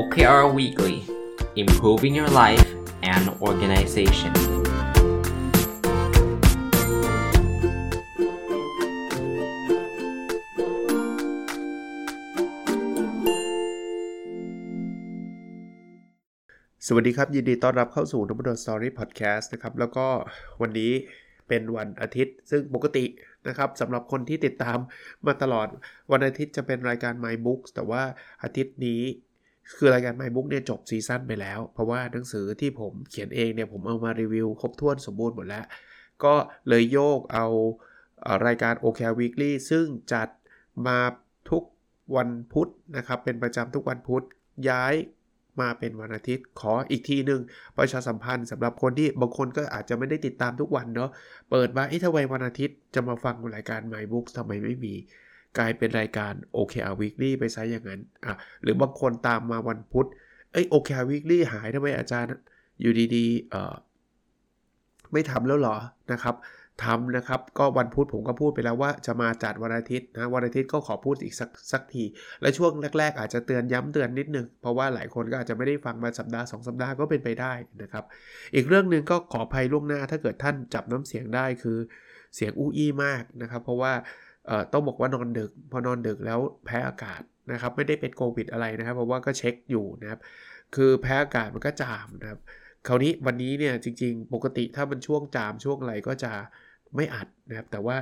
OKR Weekly Improving Your Life and Organization สวัสดีครับ ยินดีต้อนรับเข้าสู่นบดอนสตอรี่พอดแคสต์นะครับ แล้วก็วันนี้เป็นวันอาทิตย์ ซึ่งปกตินะครับสำหรับคนที่ติดตามมาตลอดวันอาทิตย์จะเป็นรายการ My Books แต่ว่าอาทิตย์นี้ คือรายการ My Book เนี่ยจบซีซั่นไปแล้ว เพราะว่าหนังสือที่ผมเขียนเองเนี่ยผมเอามารีวิวครบถ้วนสมบูรณ์หมดแล้ว ก็เลยโยกเอารายการ OK Weekly ซึ่งจัดมาทุกวันพุธนะครับ เป็นประจำทุกวันพุธย้ายมาเป็นวันอาทิตย์ขออีกทีหนึ่งประชาสัมพันธ์สำหรับคนที่บางคนก็อาจจะไม่ได้ติดตามทุกวันเนาะเปิดมาเอ๊ะทำไมวันอาทิตย์จะมาฟังรายการ My Books ทำไมไม่มี กลายเป็นรายการ OKR Weekly ไปซะอย่างนั้นอะหรือบางคนตามมาวันพุธเอ้ย OKR Weekly หายทำไมอาจารย์อยู่ดีๆเอ่อไม่ทำแล้วหรอนะครับทำนะครับ ก็วันพุธผมก็พูดไปแล้วว่าจะมาจัดวันอาทิตย์นะวันอาทิตย์ก็ขอพูดอีกสักสักที และช่วงแรก ๆ อาจจะเตือนย้ำเตือนนิดนึง เพราะว่าหลายคนก็อาจจะไม่ได้ฟังมาสัปดาห์2สัปดาห์ก็เป็นไปได้นะครับ อีกเรื่องหนึ่งก็ขออภัยล่วงหน้าถ้าเกิดท่านจับน้ำเสียงได้คือเสียงอู้อี้มากนะครับ เพราะว่า ต้องบอกว่านอนดึก พอนอนดึกแล้วแพ้อากาศนะครับไม่ได้เป็นโควิดอะไรนะครับเพราะว่าก็เช็คอยู่นะครับคือแพ้อากาศมันก็จามนะครับคราวนี้วันนี้เนี่ยจริง ๆ ปกติถ้ามันช่วงจามช่วงอะไรก็จะไม่อัดนะครับ แต่ว่า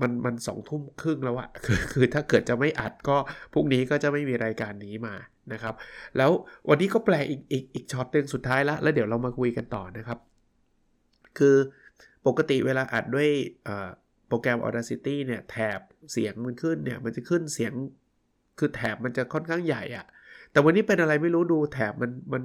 มันมันสองทุ่มครึ่งแล้วอะคือคือถ้าเกิดจะไม่อัดก็พรุ่งนี้ก็จะไม่มีรายการนี้มานะครับ แล้ววันนี้ก็แปลอีกอีกอีกช็อตหนึ่งสุดท้ายละแล้วเดี๋ยวเรามาคุยกันต่อนะครับ คือปกติเวลาอัดด้วยเอ่อ โปรแกรม Audacity เนี่ยแถบเสียงมันขึ้นเนี่ยมันจะขึ้นเสียงคือแถบมันจะค่อนข้างใหญ่อะแต่วันนี้เป็นอะไรไม่รู้ดูแถบมันมัน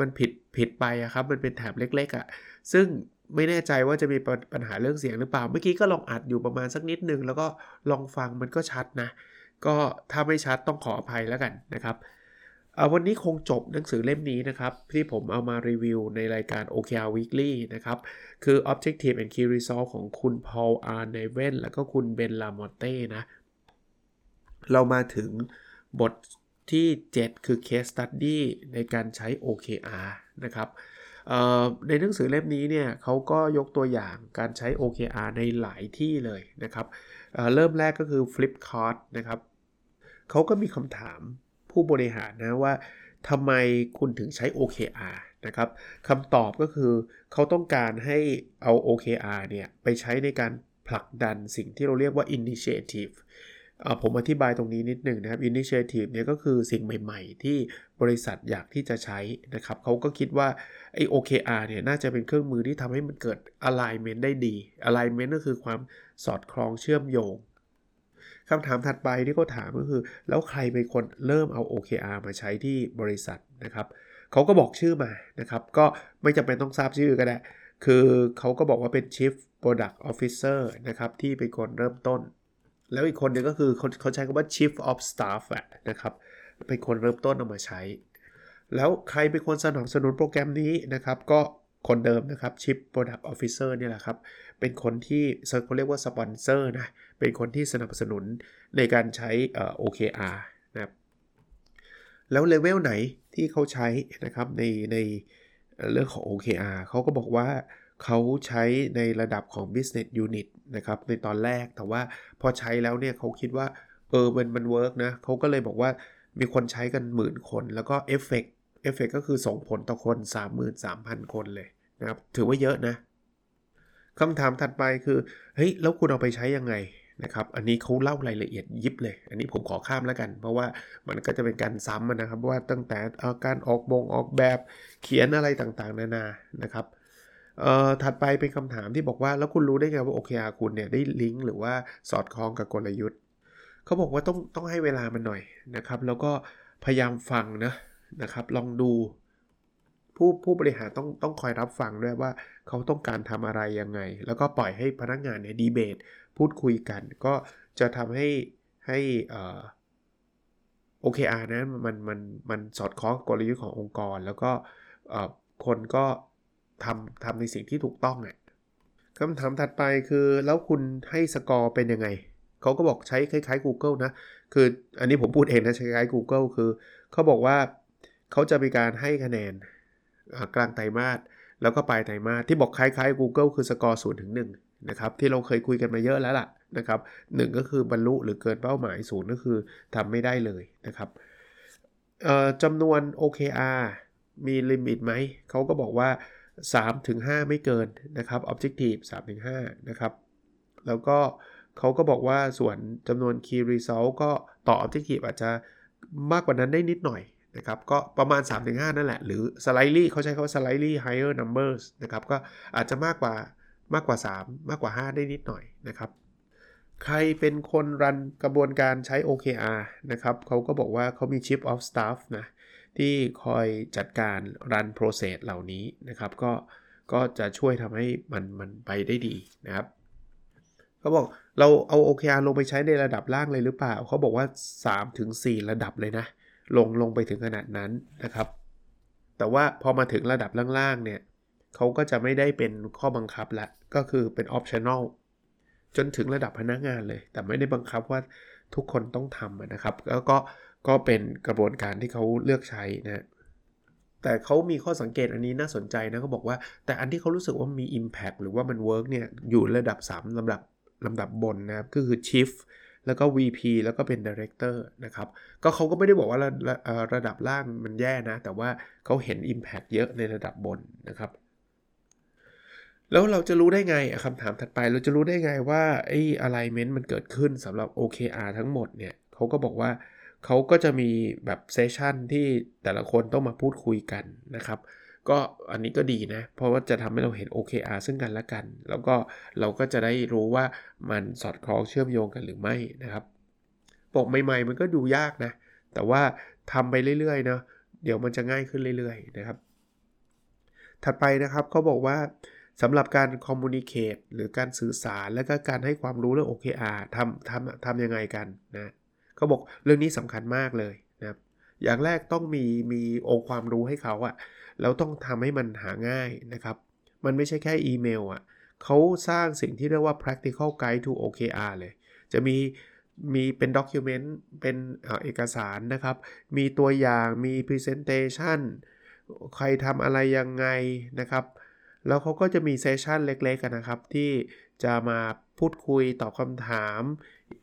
มันผิดผิดไปอะครับ มันเป็นแถบเล็กๆอะซึ่งไม่แน่ใจว่าจะมีปัญหาเรื่องเสียงหรือเปล่า เมื่อกี้ก็ลองอัดอยู่ประมาณสักนิดนึง แล้วก็ลองฟังมันก็ชัดนะ ก็ถ้าไม่ชัดต้องขออภัยแล้วกันนะครับ วันนี้คงจบหนังสือเล่มนี้นะครับ ที่ผมเอามารีวิวในรายการ OKR Weekly นะครับ คือ Objective and Key Result ของคุณ Paul R. Neven แล้วก็คุณเบนลามอเต้นะ เรามาถึงบทที่ 7 คือ Case Study ในการใช้ OKR นะครับในหนังสือเล่มนี้เนี่ยเขาก็ยกตัวอย่างการใช้ OKR ในหลายที่เลยนะครับเเริ่มแรกก็คือ Flipkart นะครับเขาก็มีคำถาม ผู้บริหารนะว่าทำไมคุณถึงใช้ OKR นะครับคำตอบก็คือเขาต้องการให้เอา OKR เนี่ยไปใช้ในการผลักดันสิ่งที่เราเรียกว่า initiative ผมอธิบายตรงนี้นิดหนึ่งนะครับ initiative เนี่ยก็คือสิ่งใหม่ๆ ที่บริษัทอยากที่จะใช้นะครับเขาก็คิดว่าไอ้ OKR เนี่ยน่าจะเป็นเครื่องมือที่ทำให้มันเกิด alignment ได้ดี alignment ก็คือความสอดคล้องเชื่อมโยง คำถามถัดไปที่เขาถามก็คือ แล้วใครเป็นคนเริ่มเอา OKR มาใช้ที่บริษัทนะครับเขาก็บอกชื่อมานะครับ ก็ไม่จำเป็นต้องทราบชื่อก็ได้ คือเขาก็บอกว่าเป็น Chief Product Officer นะครับ ที่เป็นคนเริ่มต้น แล้วอีกคนหนึงก็คือเขาเขาใช้คำว่า chief of staff อะนะครับ เป็นคนเริ่มต้นเอามาใช้ แล้วใครเป็นคนสนับสนุนโปรแกรมนี้นะครับ ก็ คนเดิมนะครับ chief product officer เนี่ยแหละครับ เป็นคนที่เขาเรียกว่าสปอนเซอร์นะ เป็นคนที่สนับสนุนในการใช้เอ่อ OKR นะครับ แล้วเลเวลไหนที่เขาใช้นะครับในในเรื่องของ OKR เขาก็บอกว่าเขาใช้ในระดับของ business unit นะครับในตอนแรกแต่ว่าพอใช้แล้วเนี่ยเขาคิดว่าเออมันมัน work นะเขาก็เลยบอกว่ามีคนใช้กันหมื่นคน แล้วก็ effect effect ก็คือส่งผลต่อคน 33,000 คนเลยนะครับ ถือว่าเยอะนะคำถามถัดไปคือ เฮ้ย แล้วคุณเอาไปใช้ยังไงนะครับ อันนี้เขาเล่ารายละเอียดยิบเลย อันนี้ผมขอข้ามแล้วกัน เพราะว่ามันก็จะเป็นการซ้ำนะครับ ว่าตั้งแต่การออกบงออกแบบเขียนอะไรต่างๆ นานา นะครับเอ่อถัดไปเป็นคำถามที่บอกว่าแล้วคุณรู้ได้ไงว่า OKR คุณเนี่ยได้ลิงก์หรือว่าสอดคล้องกับกลยุทธ์เขาบอกว่าต้องต้องให้เวลามันหน่อยนะครับ แล้วก็พยายามฟังนะ นะครับ ลองดูผู้ผู้บริหารต้องต้องคอยรับฟังด้วยว่าเขาต้องการทำอะไรยังไง แล้วก็ปล่อยให้พนักงานเนี่ยดีเบต พูดคุยกัน ก็จะทำให้ให้เอ่อ OKR นะมันมันมันสอดคล้องกับกลยุทธ์ขององค์กร แล้วก็คนก็ทำทำในสิ่งที่ถูกต้องอะคำถามถัดไปคือแล้วคุณให้สกอร์เป็นยังไง เขาก็บอกใช้คล้ายๆ Google นะ คืออันนี้ผมพูดเองนะใช้คล้าย Google คือเขาบอกว่า เขาจะมีการให้คะแนนกลางไตรมาสแล้วก็ปลายไตรมาสที่บอกคล้ายๆ Google คือสกอร์ศูนย์ถึงหนึ่งนะครับที่เราเคยคุยกันมาเยอะแล้วล่ะนะครับหก็คือบรรลุหรือเกินเป้าหมายศูนย์ก็คือทำไม่ได้เลยนะครับจำนวน OKR มีลิมิตไหม เขาก็บอกว่า 3-5 ไม่เกินนะครับ Objective 3-5 นะครับ แล้วก็เขาก็บอกว่าส่วนจำนวน Key Result ก็ต่อ Objective อาจจะมากกว่านั้นได้นิดหน่อย นะครับก็ประมาณ 3-5 นั่นแหละ หรือ slightly เขาใช้คำว่า slightly higher numbers นะครับก็อาจจะมากกว่ามากกว่า 3 มากกว่า 5 ได้นิดหน่อยนะครับ ใครเป็นคนรันกระบวนการใช้ OKR นะครับเขาก็บอกว่าเขามี Chief of Staff นะที่คอยจัดการรันโปรเซสเหล่านี้นะครับ ก็ก็จะช่วยทำให้มันมันไปได้ดีนะครับเขาบอกเราเอา OKR ลงไปใช้ในระดับล่างเลยหรือเปล่า เขาบอกว่า 3-4 ระดับเลยนะ ลงลงไปถึงขนาดนั้นนะครับ แต่ว่าพอมาถึงระดับล่างๆเนี่ยเขาก็จะไม่ได้เป็นข้อบังคับละก็คือเป็น optional จนถึงระดับพนักงานเลย แต่ไม่ได้บังคับว่าทุกคนต้องทำนะครับ แล้วก็ก็เป็นกระบวนการที่เขาเลือกใช้นะแต่เขามีข้อสังเกตอันนี้น่าสนใจนะเขาบอกว่า แต่อันที่เขารู้สึกว่ามี Impact หรือว่ามัน Work เนี่ยอยู่ระดับ 3ลำดับลำดับบนนะครับก็คือ Chief แล้วก็ VP แล้วก็เป็น Director นะครับ ก็เขาก็ไม่ได้บอกว่าระระดับล่างมันแย่นะ แต่ว่าเขาเห็น Impact เยอะในระดับบนนะครับ แล้วเราจะรู้ได้ไงคำถามถัดไปเราจะรู้ได้ไงว่าไอ้ alignment มันเกิดขึ้นสำหรับ OKR ทั้งหมดเนี่ยเขาก็บอกว่าเขาก็จะมีแบบเซสชันที่แต่ละคนต้องมาพูดคุยกันนะครับ ก็อันนี้ก็ดีนะ เพราะว่าจะทำให้เราเห็น OKR ซึ่งกันและกัน แล้วก็เราก็จะได้รู้ว่ามันสอดคล้องเชื่อมโยงกันหรือไม่นะครับ ปกใหม่ ๆ มันก็ดูยากนะ แต่ว่าทำไปเรื่อยๆเนาะเดี๋ยวมันจะง่ายขึ้นเรื่อยๆนะครับ ถัดไปนะครับเขาบอกว่าสำหรับการคอมมูนิเคตหรือการสื่อสารและก็การให้ความรู้เรื่อง OKR ทำทำทำยังไงกันนะเขาบอกเรื่องนี้สำคัญมากเลย อย่างแรกต้องมีมีองค์ความรู้ให้เขาอะแล้วต้องทำให้มันหาง่ายนะครับ มันไม่ใช่แค่อีเมลอะเขาสร้างสิ่งที่เรียกว่า practical guide to OKR เลย จะมีมีเป็นด็อกิวเมนต์เป็นเอกสารนะครับ มีตัวอย่างมี presentation ใครทำอะไรยังไงนะครับ แล้วเขาก็จะมีเซสชันเล็กๆกันนะครับ ที่จะมาพูดคุยตอบคำถาม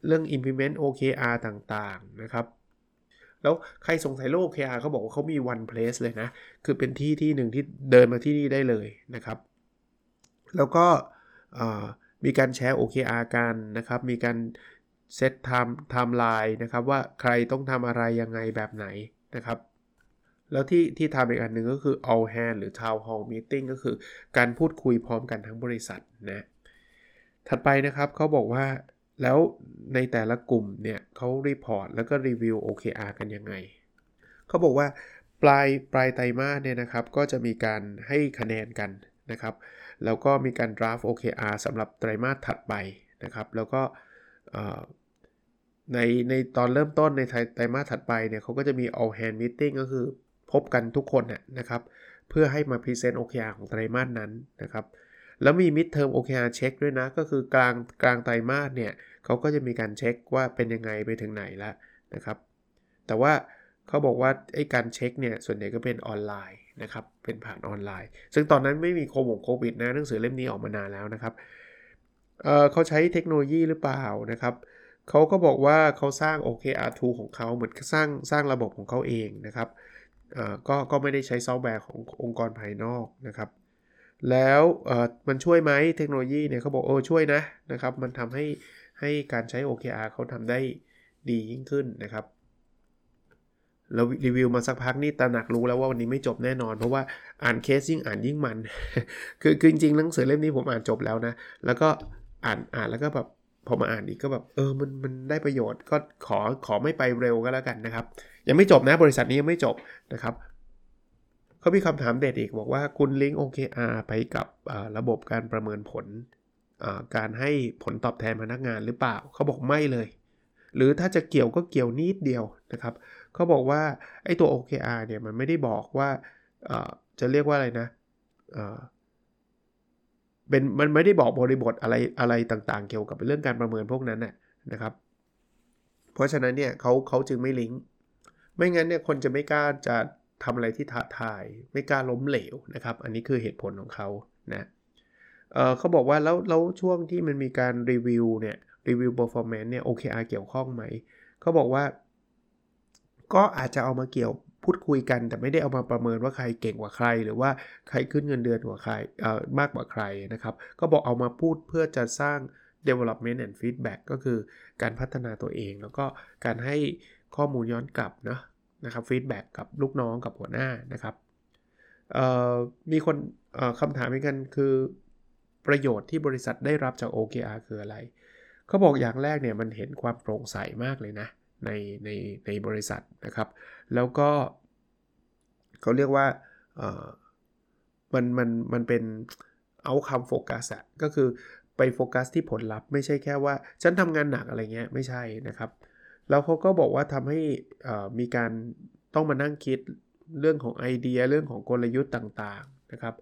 เรื่อง implement OKR ต่างๆนะครับ แล้วใครสงสัยโลก OKR เขาบอกว่าเขามี one place เลยนะ คือเป็นที่ที่หนึ่งที่เดินมาที่นี่ได้เลยนะครับ แล้วก็มีการแชร์ OKR กันนะครับ มีการ set time timeline นะครับว่าใครต้องทำอะไรยังไงแบบไหนนะครับ แล้วที่ที่ทำอีกอันหนึ่งก็คือ all hand หรือ town hall meeting ก็คือการพูดคุยพร้อมกันทั้งบริษัทนะ ถัดไปนะครับเขาบอกว่า แล้วในแต่ละกลุ่มเนี่ยเขา report แล้วก็ review OKR กันยังไงเขาบอกว่าปลายปลายไตรมาสเนี่ยนะครับก็จะมีการให้คะแนนกันนะครับ แล้วก็มีการ draft OKR สำหรับไตรมาสถัดไปนะครับ แล้วก็ในในตอนเริ่มต้นในไตรมาสถัดไปเนี่ยเขาก็จะมี all hand meeting ก็คือพบกันทุกคนนะครับ เพื่อให้มา present OKR ของไตรมาสนั้นนะครับ แล้วมี mid term OKR เช็คด้วยนะ ก็คือกลางกลางไตรมาสเนี่ย เขาก็จะมีการเช็คว่าเป็นยังไงไปถึงไหนแล้วนะครับ แต่ว่าเขาบอกว่าไอ้การเช็คเนี่ยส่วนใหญ่ก็เป็นออนไลน์นะครับเป็นผ่านออนไลน์ ซึ่งตอนนั้นไม่มีโควิดนะหนังสือเล่มนี้ออกมานานแล้วนะครับเขาใช้เทคโนโลยีหรือเปล่านะครับเขาก็บอกว่าเขาสร้าง OKR tool ของเขาเหมือนสร้างสร้างระบบของเขาเองนะครับก็ก็ไม่ได้ใช้ซอฟต์แวร์ขององค์กรภายนอกนะครับ แล้วมันช่วยไหมเทคโนโลยีเนี่ยเขาบอกโอ้ช่วยนะนะครับ มันทำให้ ให้การใช้ OKR เขาทำได้ดียิ่งขึ้นนะครับเรารีวิวมาสักพักนี่ตระหนักรู้แล้วว่าวันนี้ไม่จบแน่นอน เพราะว่าอ่านเคสยิ่งอ่านยิ่งมัน คือคือจริงๆหนังสือเล่มนี้ผมอ่านจบแล้วนะ แล้วก็อ่านอ่านแล้วก็แบบพอมาอ่านอีกก็แบบเออมันมันได้ประโยชน์ก็ขอขอไม่ไปเร็วก็แล้วกันนะครับ ยังไม่จบนะบริษัทนี้ยังไม่จบนะครับเขามีคำถามเด็ดอีกบอกว่าคุณลิงก์ OKR ไปกับระบบการประเมินผล การให้ผลตอบแทนพนักงานหรือเปล่า เขาบอกไม่เลย หรือถ้าจะเกี่ยวก็เกี่ยวนิดเดียวนะครับเขาบอกว่าไอ้ตัว OKR เนี่ยมันไม่ได้บอกว่าจะเรียกว่าอะไรนะเป็นมันไม่ได้บอกบริบทอะไรอะไรต่างๆ เกี่ยวกับเรื่องการประเมินพวกนั้นน่ะนะครับ เพราะฉะนั้นเนี่ยเขาเขาจึงไม่ลิงก์ไม่งั้นเนี่ยคนจะไม่กล้าจะทำอะไรที่ท้าทาย ไม่กล้าล้มเหลวนะครับ อันนี้คือเหตุผลของเขานะ เเขาบอกว่าแล้วแล้วช่วงที่มันมีการรีวิวเนี่ยรีวิว performance เนี่ย OKR เกี่ยวข้องไหม เขาบอกว่า ก็อาจจะเอามาเกี่ยวพูดคุยกัน แต่ไม่ได้เอามาประเมินว่าใครเก่งกว่าใคร หรือว่าใครขึ้นเงินเดือนกว่าใครเอ่อมากกว่าใครนะครับ ก็บอกเอามาพูดเพื่อจะสร้าง development and feedback ก็คือการพัฒนาตัวเอง แล้วก็การให้ข้อมูลย้อนกลับนะนะครับ feedback กับลูกน้องกับหัวหน้านะครับมีคนคำถามเหมือนกันคือ ประโยชน์ที่บริษัทได้รับจาก OKR คืออะไร เขาบอกอย่างแรกเนี่ยมันเห็นความโปร่งใสมากเลยนะในในในบริษัทนะครับ แล้วก็เขาเรียกว่ามันมันมันเป็นเอาคำโฟกัสอะก็คือไปโฟกัสที่ผลลัพธ์ไม่ใช่แค่ว่า ฉันทำงานหนักอะไรเงี้ยไม่ใช่นะครับ แล้วเขาก็บอกว่าทำให้มีการต้องมานั่งคิดเรื่องของไอเดียเรื่องของกลยุทธ์ต่างๆนะครับ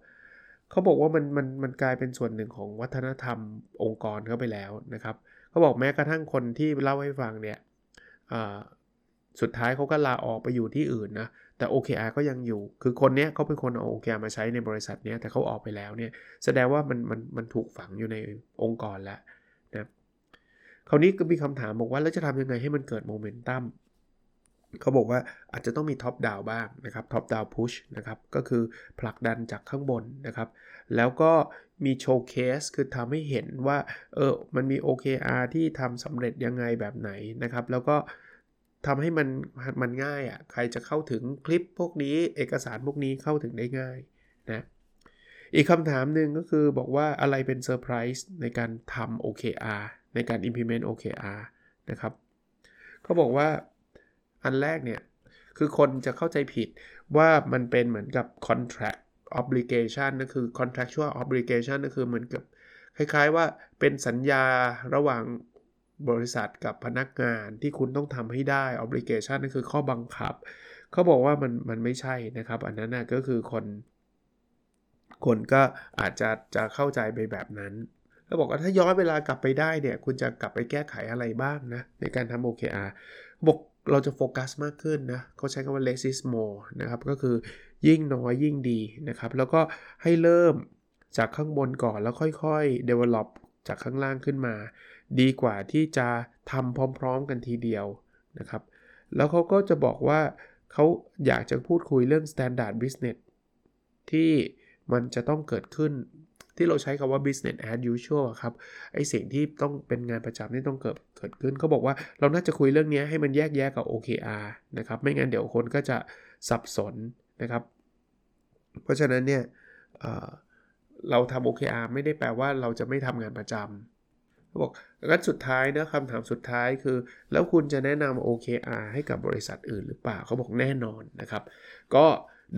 เขาบอกว่ามันมันมันกลายเป็นส่วนหนึ่งของวัฒนธรรมองค์กรเข้าไปแล้วนะครับเขาบอกแม้กระทั่งคนที่เล่าให้ฟังเนี่ยสุดท้ายเขาก็ลาออกไปอยู่ที่อื่นนะแต่ OKR ก็ยังอยู่ คือคนนี้เขาเป็นคนเอา OKR มาใช้ในบริษัทนี้แต่เขาออกไปแล้วเนี่ยแสดงว่ามันมันมันถูกฝังอยู่ในองค์กรแล้วนะคราวนี้ก็มีคำถามบอกว่าแล้วจะทำยังไงให้มันเกิดโมเมนตัม เขาบอกว่าอาจจะต้องมี top down บ้างนะครับ top down push นะครับก็คือผลักดันจากข้างบนนะครับ แล้วก็มี showcase คือทำให้เห็นว่าเออมันมี OKR ที่ทำสำเร็จยังไงแบบไหนนะครับ แล้วก็ทำให้มันมันง่ายอะ่ะใครจะเข้าถึงคลิปพวกนี้เอกสารพวกนี้เข้าถึงได้ง่ายนะอีกคำถามหนึ่งก็คือบอกว่าอะไรเป็นเซอร์ไพรส์ในการทำ OKR ในการ implement OKR นะครับเขาบอกว่า อันแรกเนี่ย คือคนจะเข้าใจผิดว่ามันเป็นเหมือนกับ contract obligation ก็คือ contractual obligation ก็คือเหมือนกับคล้าย ๆ ว่าเป็นสัญญาระหว่างบริษัทกับพนักงานที่คุณต้องทำให้ได้ obligation นั่นคือข้อบังคับ เขาบอกว่ามันมันไม่ใช่นะครับ อันนั้นนะก็คือคน คนก็อาจจะจะเข้าใจไปแบบนั้นแล้วบอกว่าถ้าย้อนเวลากลับไปได้เนี่ย คุณจะกลับไปแก้ไขอะไรบ้างนะ ในการทำ OKR บอก เราจะโฟกัสมากขึ้นนะเขาใช้คำว่า less is more นะครับ ก็คือยิ่งน้อยยิ่งดีนะครับ แล้วก็ให้เริ่มจากข้างบนก่อนแล้วค่อยๆ develop จากข้างล่างขึ้นมา ดีกว่าที่จะทำพร้อมๆกันทีเดียวนะครับ แล้วเขาก็จะบอกว่าเขาอยากจะพูดคุยเรื่อง standard business ที่มันจะต้องเกิดขึ้น ที่เราใช้คำว่า business as usual ครับไอสิ่งที่ต้องเป็นงานประจำที่ต้องเกิดเกิดขึ้นเขาบอกว่าเราน่าจะคุยเรื่องนี้ให้มันแยกแยะกับ OKR นะครับไม่งั้นเดี๋ยวคนก็จะสับสนนะครับ เพราะฉะนั้นเนี่ยเเราทำ OKR ไม่ได้แปลว่าเราจะไม่ทำงานประจำเขาบอกงั้นสุดท้ายนะคำถามสุดท้ายคือ แล้วคุณจะแนะนำ OKR ให้กับบริษัทอื่นหรือเปล่าเขาบอกแน่นอนนะครับ ก็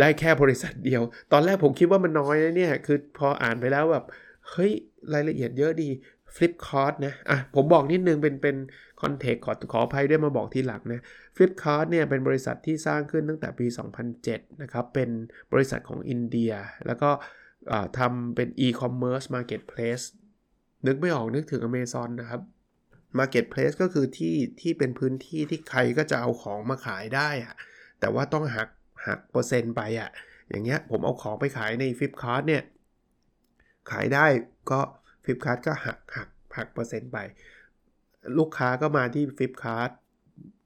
ได้แค่บริษัทเดียว ตอนแรกผมคิดว่ามันน้อยนะเนี่ย คือพออ่านไปแล้วแบบเฮ้ยรายละเอียดเยอะดี Flipkart นะ อะ ผมบอกนิดนึง เป็น เป็นคอนเทกต์ขอขออภัยด้วยมาบอกทีหลังนะ Flipkart เนี่ย เป็นบริษัทที่สร้างขึ้นตั้งแต่ปี 2007 นะครับ เป็นบริษัทของอินเดีย แล้วก็ทำเป็น e-commerce marketplace นึกไม่ออกนึกถึง Amazon นะครับ Marketplace ก็คือที่ที่เป็นพื้นที่ที่ใครก็จะเอาของมาขายได้อะแต่ว่าต้องหัก หักเปอร์เซ็นต์ไปอะ่ะ อย่างเงี้ยผมเอาของไปขายใน Flipkart เนี่ย ขายได้ก็ Flipkart ก็หักหักหักเปอร์เซ็นต์ไป ลูกค้าก็มาที่ Flipkart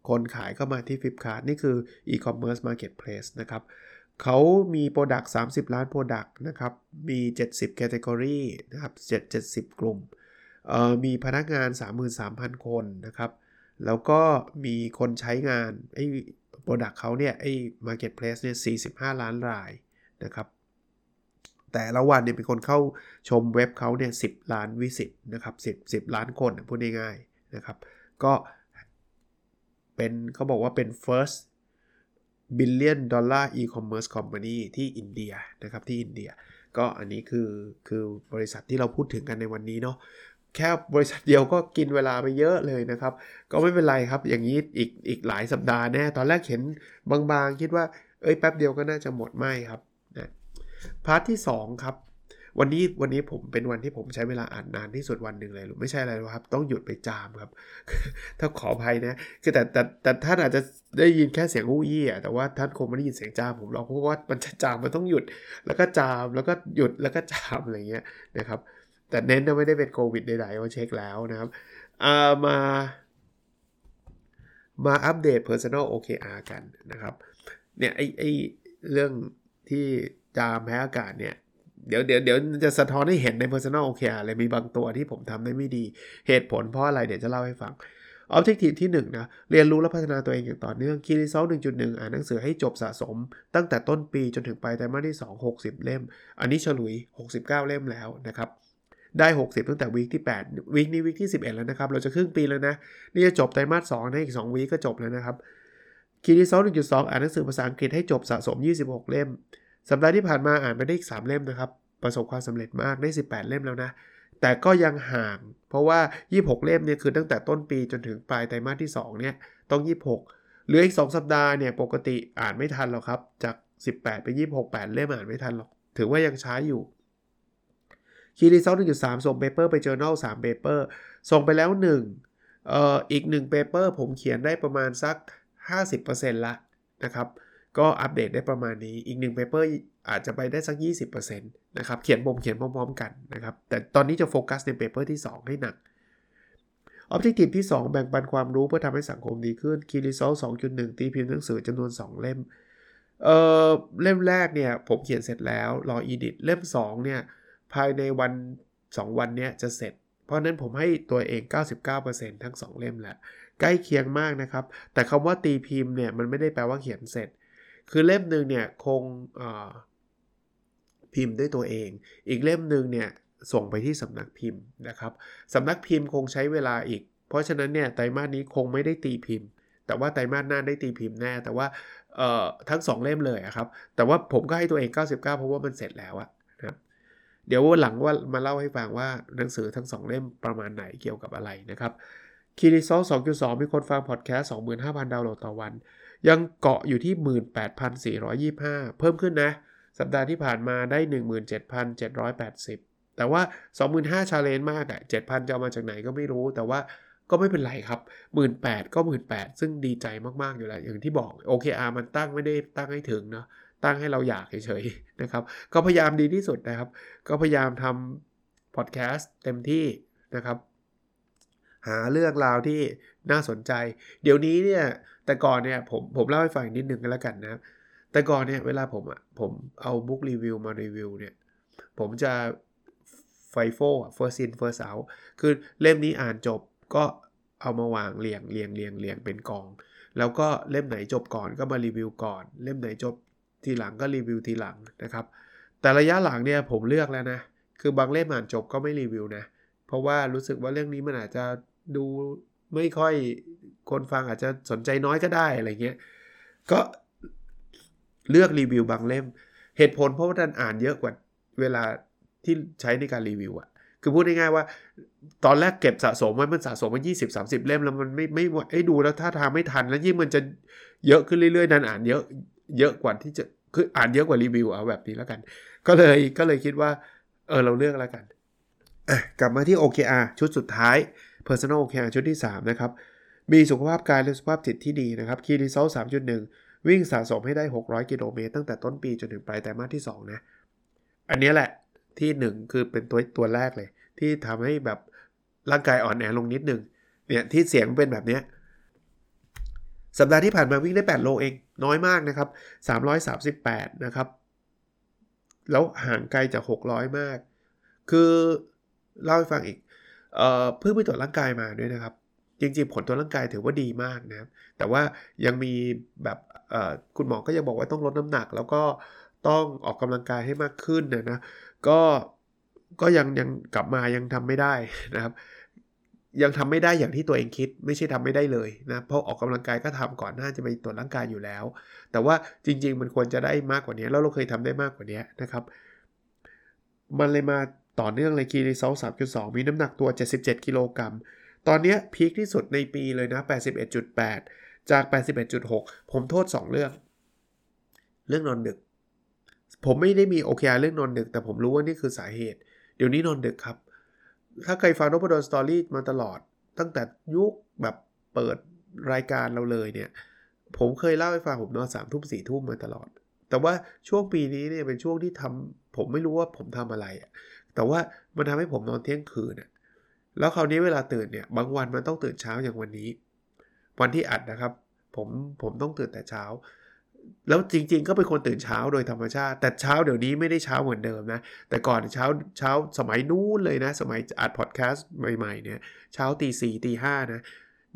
คนขายก็มาที่ Flipkart นี่คือ e-commerce marketplace นะครับเขามี Product 30 ล้าน Product นะครับ มี 70 Category นะครับ7 70 กลุ่ม มีพนักงาน 33,000 คนนะครับ แล้วก็มีคนใช้งานไอ้ Product เขาเนี่ยไอ้ Marketplace เนี่ย 45 ล้านรายนะครับ แต่ละวันเนี่ยมีคนเข้าชมเว็บเขาเนี่ย 10 ล้านวิสิตนะครับ 10 10 ล้านคนพูดง่ายๆนะครับ ก็เป็นเขาบอกว่าเป็น first billion dollar e-commerce company ที่อินเดียนะครับที่อินเดีย ก็อันนี้คือคือบริษัทที่เราพูดถึงกันในวันนี้เนาะ แค่บริษัทเดียวก็กินเวลาไปเยอะเลยนะครับ ก็ไม่เป็นไรครับ อย่างนี้อีกอีกหลายสัปดาห์แน่ ตอนแรกเห็นบางๆ คิดว่า เอ้ยแป๊บเดียวก็น่าจะหมดไม่ครับนะพาร์ทที่ 2 ครับ วันนี้วันนี้ผมเป็นวันที่ผมใช้เวลาอ่านนานที่สุดวันหนึ่งเลยหรือไม่ใช่อะไรหรอกครับ ต้องหยุดไปจามครับ ถ้าขออภัยนะคือแต่แต่แต่ท่านอาจจะได้ยินแค่เสียงอู้ยี่อะแต่ว่าท่านคงไม่ได้ยินเสียงจามผมหรอกเพราะว่ามันจะจามมันต้องหยุดแล้วก็จามแล้วก็หยุดแล้วก็จามอะไรเงี้ยนะครับ แต่เน้นนะไม่ได้เป็นโควิดใดๆว่าเช็คแล้วนะครับามา มาอัปเดต Personal OKR กันนะครับ เนี่ยไอไอเรื่องที่จามแพ้อากาศเนี่ย เดี๋ยวเดี๋ยวเดี๋ยวจะสะท้อนให้เห็นใน Personal OKR เลยมีบางตัวที่ผมทำได้ไม่ดี เหตุผลเพราะอะไรเดี๋ยวจะเล่าให้ฟัง Objective ที่ 1 นะ เรียนรู้และพัฒนาตัวเองอย่างต่อเนื่อง Key Result 1.1 อ่านหนังสือให้จบสะสม ตั้งแต่ต้นปีจนถึงปลายไตรมาสที่ 2 60 เล่ม อันนี้ฉลุย 69 เล่มแล้วนะครับ ได้ 60 ตั้งแต่วีคที่8วีคนี้วีคที่ 11 แล้วนะครับ เราจะครึ่งปีแล้วนะ นี่จะจบไตรมาส2ในอีก2วีคก็จบแล้วนะครับคีรีซอล1.2 อ่านหนังสือภาษาอังกฤษให้จบสะสม 26 เล่ม สัปดาห์ที่ผ่านมาอ่านไปได้อีก 3 เล่มนะครับ ประสบความสำเร็จมากได้ 18 เล่มแล้วนะ แต่ก็ยังห่าง เพราะว่า 26 เล่มเนี่ยคือตั้งแต่ต้นปีจนถึงปลายไตรมาสที่2เนี่ยต้อง 26 เหลืออีก 2 สัปดาห์เนี่ยปกติอ่านไม่ทันหรอกครับ จาก 18 ไป 26 8 เล่มอ่านไม่ทันหรอก ถือว่ายังช้าอยู่ คีรีซอล1.3ส่งเปเปอร์ไป journal 3 paper ส่งไปแล้ว1เอ่ออีก1 paper ผมเขียนได้ประมาณสัก 50%ละนะครับ ก็อัปเดตได้ประมาณนี้อีก1 paper อร์อาจจะไปได้สัก 20%นะครับเขียนผมเขียนพร้อมๆกันนะครับ แต่ตอนนี้จะโฟกัสใน paper ที่ 2 ให้หนัก Objective ที่ 2 แบ่งปันความรู้เพื่อทำให้สังคมดีขึ้น Key Result 2.1 ตีพิมพ์หนังสือจำนวน 2 เล่ม เอ่อ เล่มแรกเนี่ย ผมเขียนเสร็จแล้ว รอ edit เล่ม 2 เนี่ย ภายในวัน 2 วันนี้จะเสร็จ เพราะนั้นผมให้ตัวเอง 99%ทั้ง 2 เล่มแหล้วใกล้เคียงมากนะครับ แต่คำว่าตีพิมพ์เนี่ยมันไม่ได้แปลว่าเขียนเสร็จ คือเล่มหนึ่งเนี่ยคงพิมพ์ด้วยตัวเอง อีกเล่มหนึ่งเนี่ยส่งไปที่สำนักพิมพ์นะครับสำนักพิมพ์คงใช้เวลาอีก เพราะฉะนั้นเนี่ยไตรมาสนี้คงไม่ได้ตีพิมพ์ แต่ว่าไตรมาสหน้าได้ตีพิมพ์แน่ แต่ว่าทั้ง 2 เล่มเลยครับ แต่ว่าผมก็ให้ตัวเอง 99 เพราะว่ามันเสร็จแล้วอะ เดี๋ยววันหลังว่ามาเล่าให้ฟังว่าหนังสือทั้ง 2 เล่มประมาณไหนเกี่ยวกับอะไรนะครับ key result 2.2 มีคนฟังพอดแคสต์25,000 ดาวน์โหลดต่อวัน ยังเกาะอยู่ที่ 18,425 เพิ่มขึ้นนะ สัปดาห์ที่ผ่านมาได้ 17,780 แต่ว่า 25,000 challenge มากอะ 7,000 จะเอามาจากไหนก็ไม่รู้ แต่ว่าก็ไม่เป็นไรครับ 18,000 ก็ 18,000 ซึ่งดีใจมาก ๆ อยู่แล้ว อย่างที่บอก OKR มันตั้งไม่ได้ตั้งให้ถึงเนาะ ตั้งให้เราอยากเฉยๆนะครับ ก็พยายามดีที่สุดนะครับ ก็พยายามทำพอดแคสต์เต็มที่นะครับ หาเรื่องราวที่น่าสนใจ เดี๋ยวนี้เนี่ยแต่ก่อนเนี่ยผมผมเล่าให้ฟังนิดนึงกันแล้วกันนะแต่ก่อนเนี่ยเวลาผมอะผมเอาบุ๊กรีวิวมารีวิวเนี่ยผมจะไฟโฟ first in first out คือเล่มนี้อ่านจบก็เอามาวางเรียงเรียงเรียงเรียงเป็นกอง แล้วก็เล่มไหนจบก่อนก็มารีวิวก่อน เล่มไหนจบ ทีหลังก็รีวิวทีหลังนะครับ แต่ระยะหลังเนี่ยผมเลือกแล้วนะ คือบางเล่มอ่านจบก็ไม่รีวิวนะ เพราะว่ารู้สึกว่าเรื่องนี้มันอาจจะดูไม่ค่อยคนฟังอาจจะสนใจน้อยก็ได้อะไรเงี้ย ก็เลือกรีวิวบางเล่ม เหตุผลเพราะว่าท่านอ่านเยอะกว่าเวลาที่ใช้ในการรีวิวอะคือพูดง่ายๆว่า ตอนแรกเก็บสะสมไว้มันสะสมมา20 30 เล่มแล้วมันไม่ไม่ไอ้ดูแล้วถ้าทางไม่ทัน แล้วยิ่งมันจะเยอะขึ้นเรื่อยๆนันอ่านเยอะ เยอะกว่าที่จะคืออ่านเยอะกว่ารีวิวเอาแบบนี้แล้วกัน ก็เลยก็เลยคิดว่า เออเราเลือกแล้วกันกลับมาที่ OKR ชุดสุดท้าย Personal OKR ชุดที่ 3 นะครับ มีสุขภาพกายและสุขภาพจิตที่ดีนะครับ Key Result 3.1 วิ่งสะสมให้ได้ 600 กิโลเมตรตั้งแต่ต้นปีจนถึงปลายไตรมาสที่ 2 นะ อันนี้แหละที่ 1 คือเป็นตัวตัวแรกเลย ที่ทำให้แบบร่างกายอ่อนแอลงนิดนึงเนี่ยที่เสียงเป็นแบบนี้ สัปดาห์ที่ผ่านมาวิ่งได้ 8 โลเอง น้อยมากนะครับ 338 นะครับ แล้วห่างไกลจาก 600 มาก คือเล่าให้ฟังอีกเอ่อเพิ่งไปตรวจร่างกายมาด้วยนะครับ จริงๆ ผลตรวจร่างกายถือว่าดีมากนะครับแต่ว่ายังมีแบบคุณหมอก็ยังบอกว่าต้องลดน้ำหนัก แล้วก็ต้องออกกำลังกายให้มากขึ้นนะนะ ก็ก็ยังยังกลับมายังทำไม่ได้นะครับ ยังทำไม่ได้อย่างที่ตัวเองคิด ไม่ใช่ทำไม่ได้เลยนะเพราะออกกำลังกายก็ทำก่อนหน้าจะไปตรวจร่างกายอยู่แล้ว แต่ว่าจริง ๆ มันควรจะได้มากกว่านี้แล้วเราเคยทำได้มากกว่านี้นะครับ มันเลยมาต่อเนื่องเลยคีรีเซล3.2มีน้ำหนักตัว 77 กิโลกรัมตอนนี้พีคที่สุดในปีเลยนะ 81.8 จาก 81.6 ผมโทษ 2 เรื่อง เรื่องนอนดึก ผมไม่ได้มีโอเคเรื่องนอนดึก แต่ผมรู้ว่านี่คือสาเหตุ เดี๋ยวนี้นอนดึกครับ ถ้าใครฟังนพดลสตอรี่มาตลอด ตั้งแต่ยุคแบบเปิดรายการเราเลยเนี่ย ผมเคยเล่าให้ฟังผมนอนสามทุ่มสี่ทุ่มมาตลอด แต่ว่าช่วงปีนี้เนี่ยเป็นช่วงที่ทำผมไม่รู้ว่าผมทำอะไรอะแต่ว่ามันทำให้ผมนอนเที่ยงคืนอะแล้วคราวนี้เวลาตื่นเนี่ยบางวันมันต้องตื่นเช้าอย่างวันนี้ วันที่อัดนะครับ ผมผมต้องตื่นแต่เช้า แล้วจริง ๆ ก็เป็นคนตื่นเช้าโดยธรรมชาติ แต่เช้าเดี๋ยวนี้ไม่ได้เช้าเหมือนเดิมนะ แต่ก่อนเช้าเช้าสมัยนู้นเลยนะ สมัยอัดพอดแคสต์ใหม่ๆเนี่ยเช้าตีสี่ตีห้านะ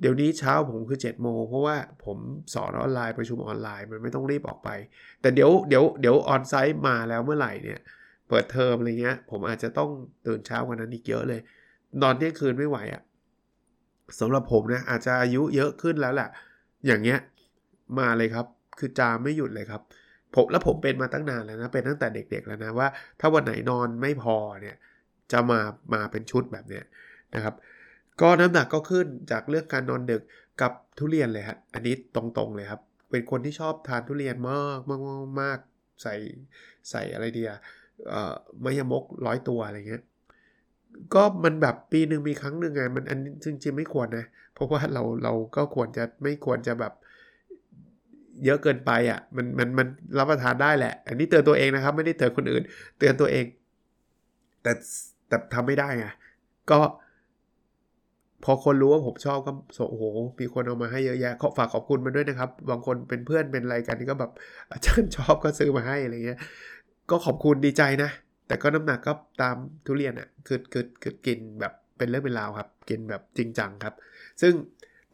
เดี๋ยวนี้เช้าผมคือ7จ็ดโมงเพราะว่าผมสอนออนไลน์ประชุมออนไลน์มันไม่ต้องรีบออกไป แต่เดี๋ยวเดี๋ยวเดี๋ยวออนไซต์มาแล้วเมื่อไหร่เนี่ยเปิดเทอมอะไรเงี้ย ผมอาจจะต้องตื่นเช้ากว่านั้นอีกเยอะเลย นอนเที่ยงคืนไม่ไหวอะ่ะสำหรับผมนะอาจจะอายุเยอะขึ้นแล้วแหละอย่างเงี้ยมาเลยครับ คือจามไม่หยุดเลยครับผมแล้วผมเป็นมาตั้งนานแล้วนะเป็นตั้งแต่เด็ก ๆ แล้วนะว่า ถ้าวันไหนนอนไม่พอเนี่ยจะมามาเป็นชุดแบบเนี้ยนะครับ ก็น้ำหนักก็ขึ้นจากเรื่องการนอนดึกกับทุเรียนเลยฮะอันนี้ตรงๆเลยครับ เป็นคนที่ชอบทานทุเรียนมากมากมากใส่ใส่อะไรเดียเอ่อมายมกร้อยตัวอะไรเงี้ยก็มันแบบปีหนึ่งมีครั้งหนึ่งไงมันอันจริงๆไม่ควรนะ เพราะว่าเราเราก็ควรจะไม่ควรจะแบบ เยอะเกินไปอะ่ะมันมันมันรับประทานได้แหละ อันนี้เตือนตัวเองนะครับ ไม่ได้เตือนคนอื่น เตือนตัวเอง แต่แต่ทำไม่ได้ไงก็ พอคนรู้ว่าผมชอบก็โอ้โหมีคนเอามาให้เยอะแยะขอฝากขอบคุณมาด้วยนะครับ บางคนเป็นเพื่อนเป็นอะไรกันนี่ก็แบบอาจารย์ชอบก็ซื้อมาให้อะไรเงี้ยก็ขอบคุณดีใจนะ แต่ก็น้ำหนักก็ตามทุเรียนอะ่ะคือคือคือกินแบบเป็นเรื่องเป็นราวครับ กินแบบจริงจังครับ ซึ่ง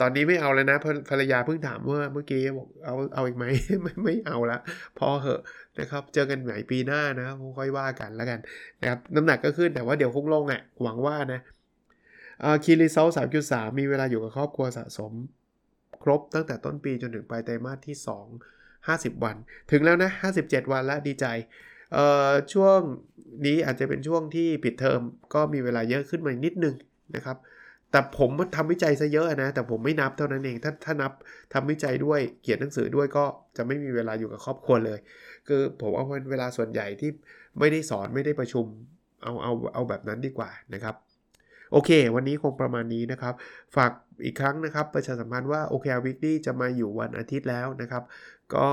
ตอนนี้ไม่เอาแล้วนะภรรยาเพิ่งถามว่าเมื่อกี้บอกเอาเอาอีกไหมไม่ไม่เอาละพอเหอะนะครับ เจอกันใหม่ปีหน้านะค่อยว่ากันแล้วกันนะครับน้ำหนักก็ขึ้นแต่ว่าเดี๋ยวคงลงอะหวังว่านะคีรีเซลสามจุดสามมีเวลาอยู่กับครอบครัวสะสม ครบตั้งแต่ต้นปีจนถึงปลายไตรมาสที่ 2 50 วัน ถึงแล้วนะ 57 วันแล้วดีใจเอ่อช่วงนี้อาจจะเป็นช่วงที่ปิดเทอมก็มีเวลาเยอะขึ้นมานิดนึงนะครับ แต่ผมทำวิจัยซะเยอะนะ แต่ผมไม่นับเท่านั้นเอง ถ้าถ้านับทำวิจัยด้วยเขียนหนังสือด้วยก็จะไม่มีเวลาอยู่กับครอบครัวเลย คือผมเอาเวลาส่วนใหญ่ที่ไม่ได้สอนไม่ได้ประชุมเอาเอาเอาแบบนั้นดีกว่านะครับโอเค วันนี้คงประมาณนี้นะครับ ฝากอีกครั้งนะครับ ประชาสัมพันธ์ว่า OKR Weekly จะมาอยู่วันอาทิตย์แล้วนะครับ ก็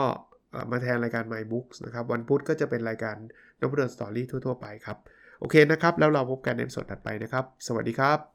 มาแทนรายการ My Books นะครับ วันพุธก็จะเป็นรายการนพดลสตอรี่ทั่ว ๆ ไปครับ โอเคนะครับ แล้วเราพบกันในสดถัดไปนะครับ สวัสดีครับ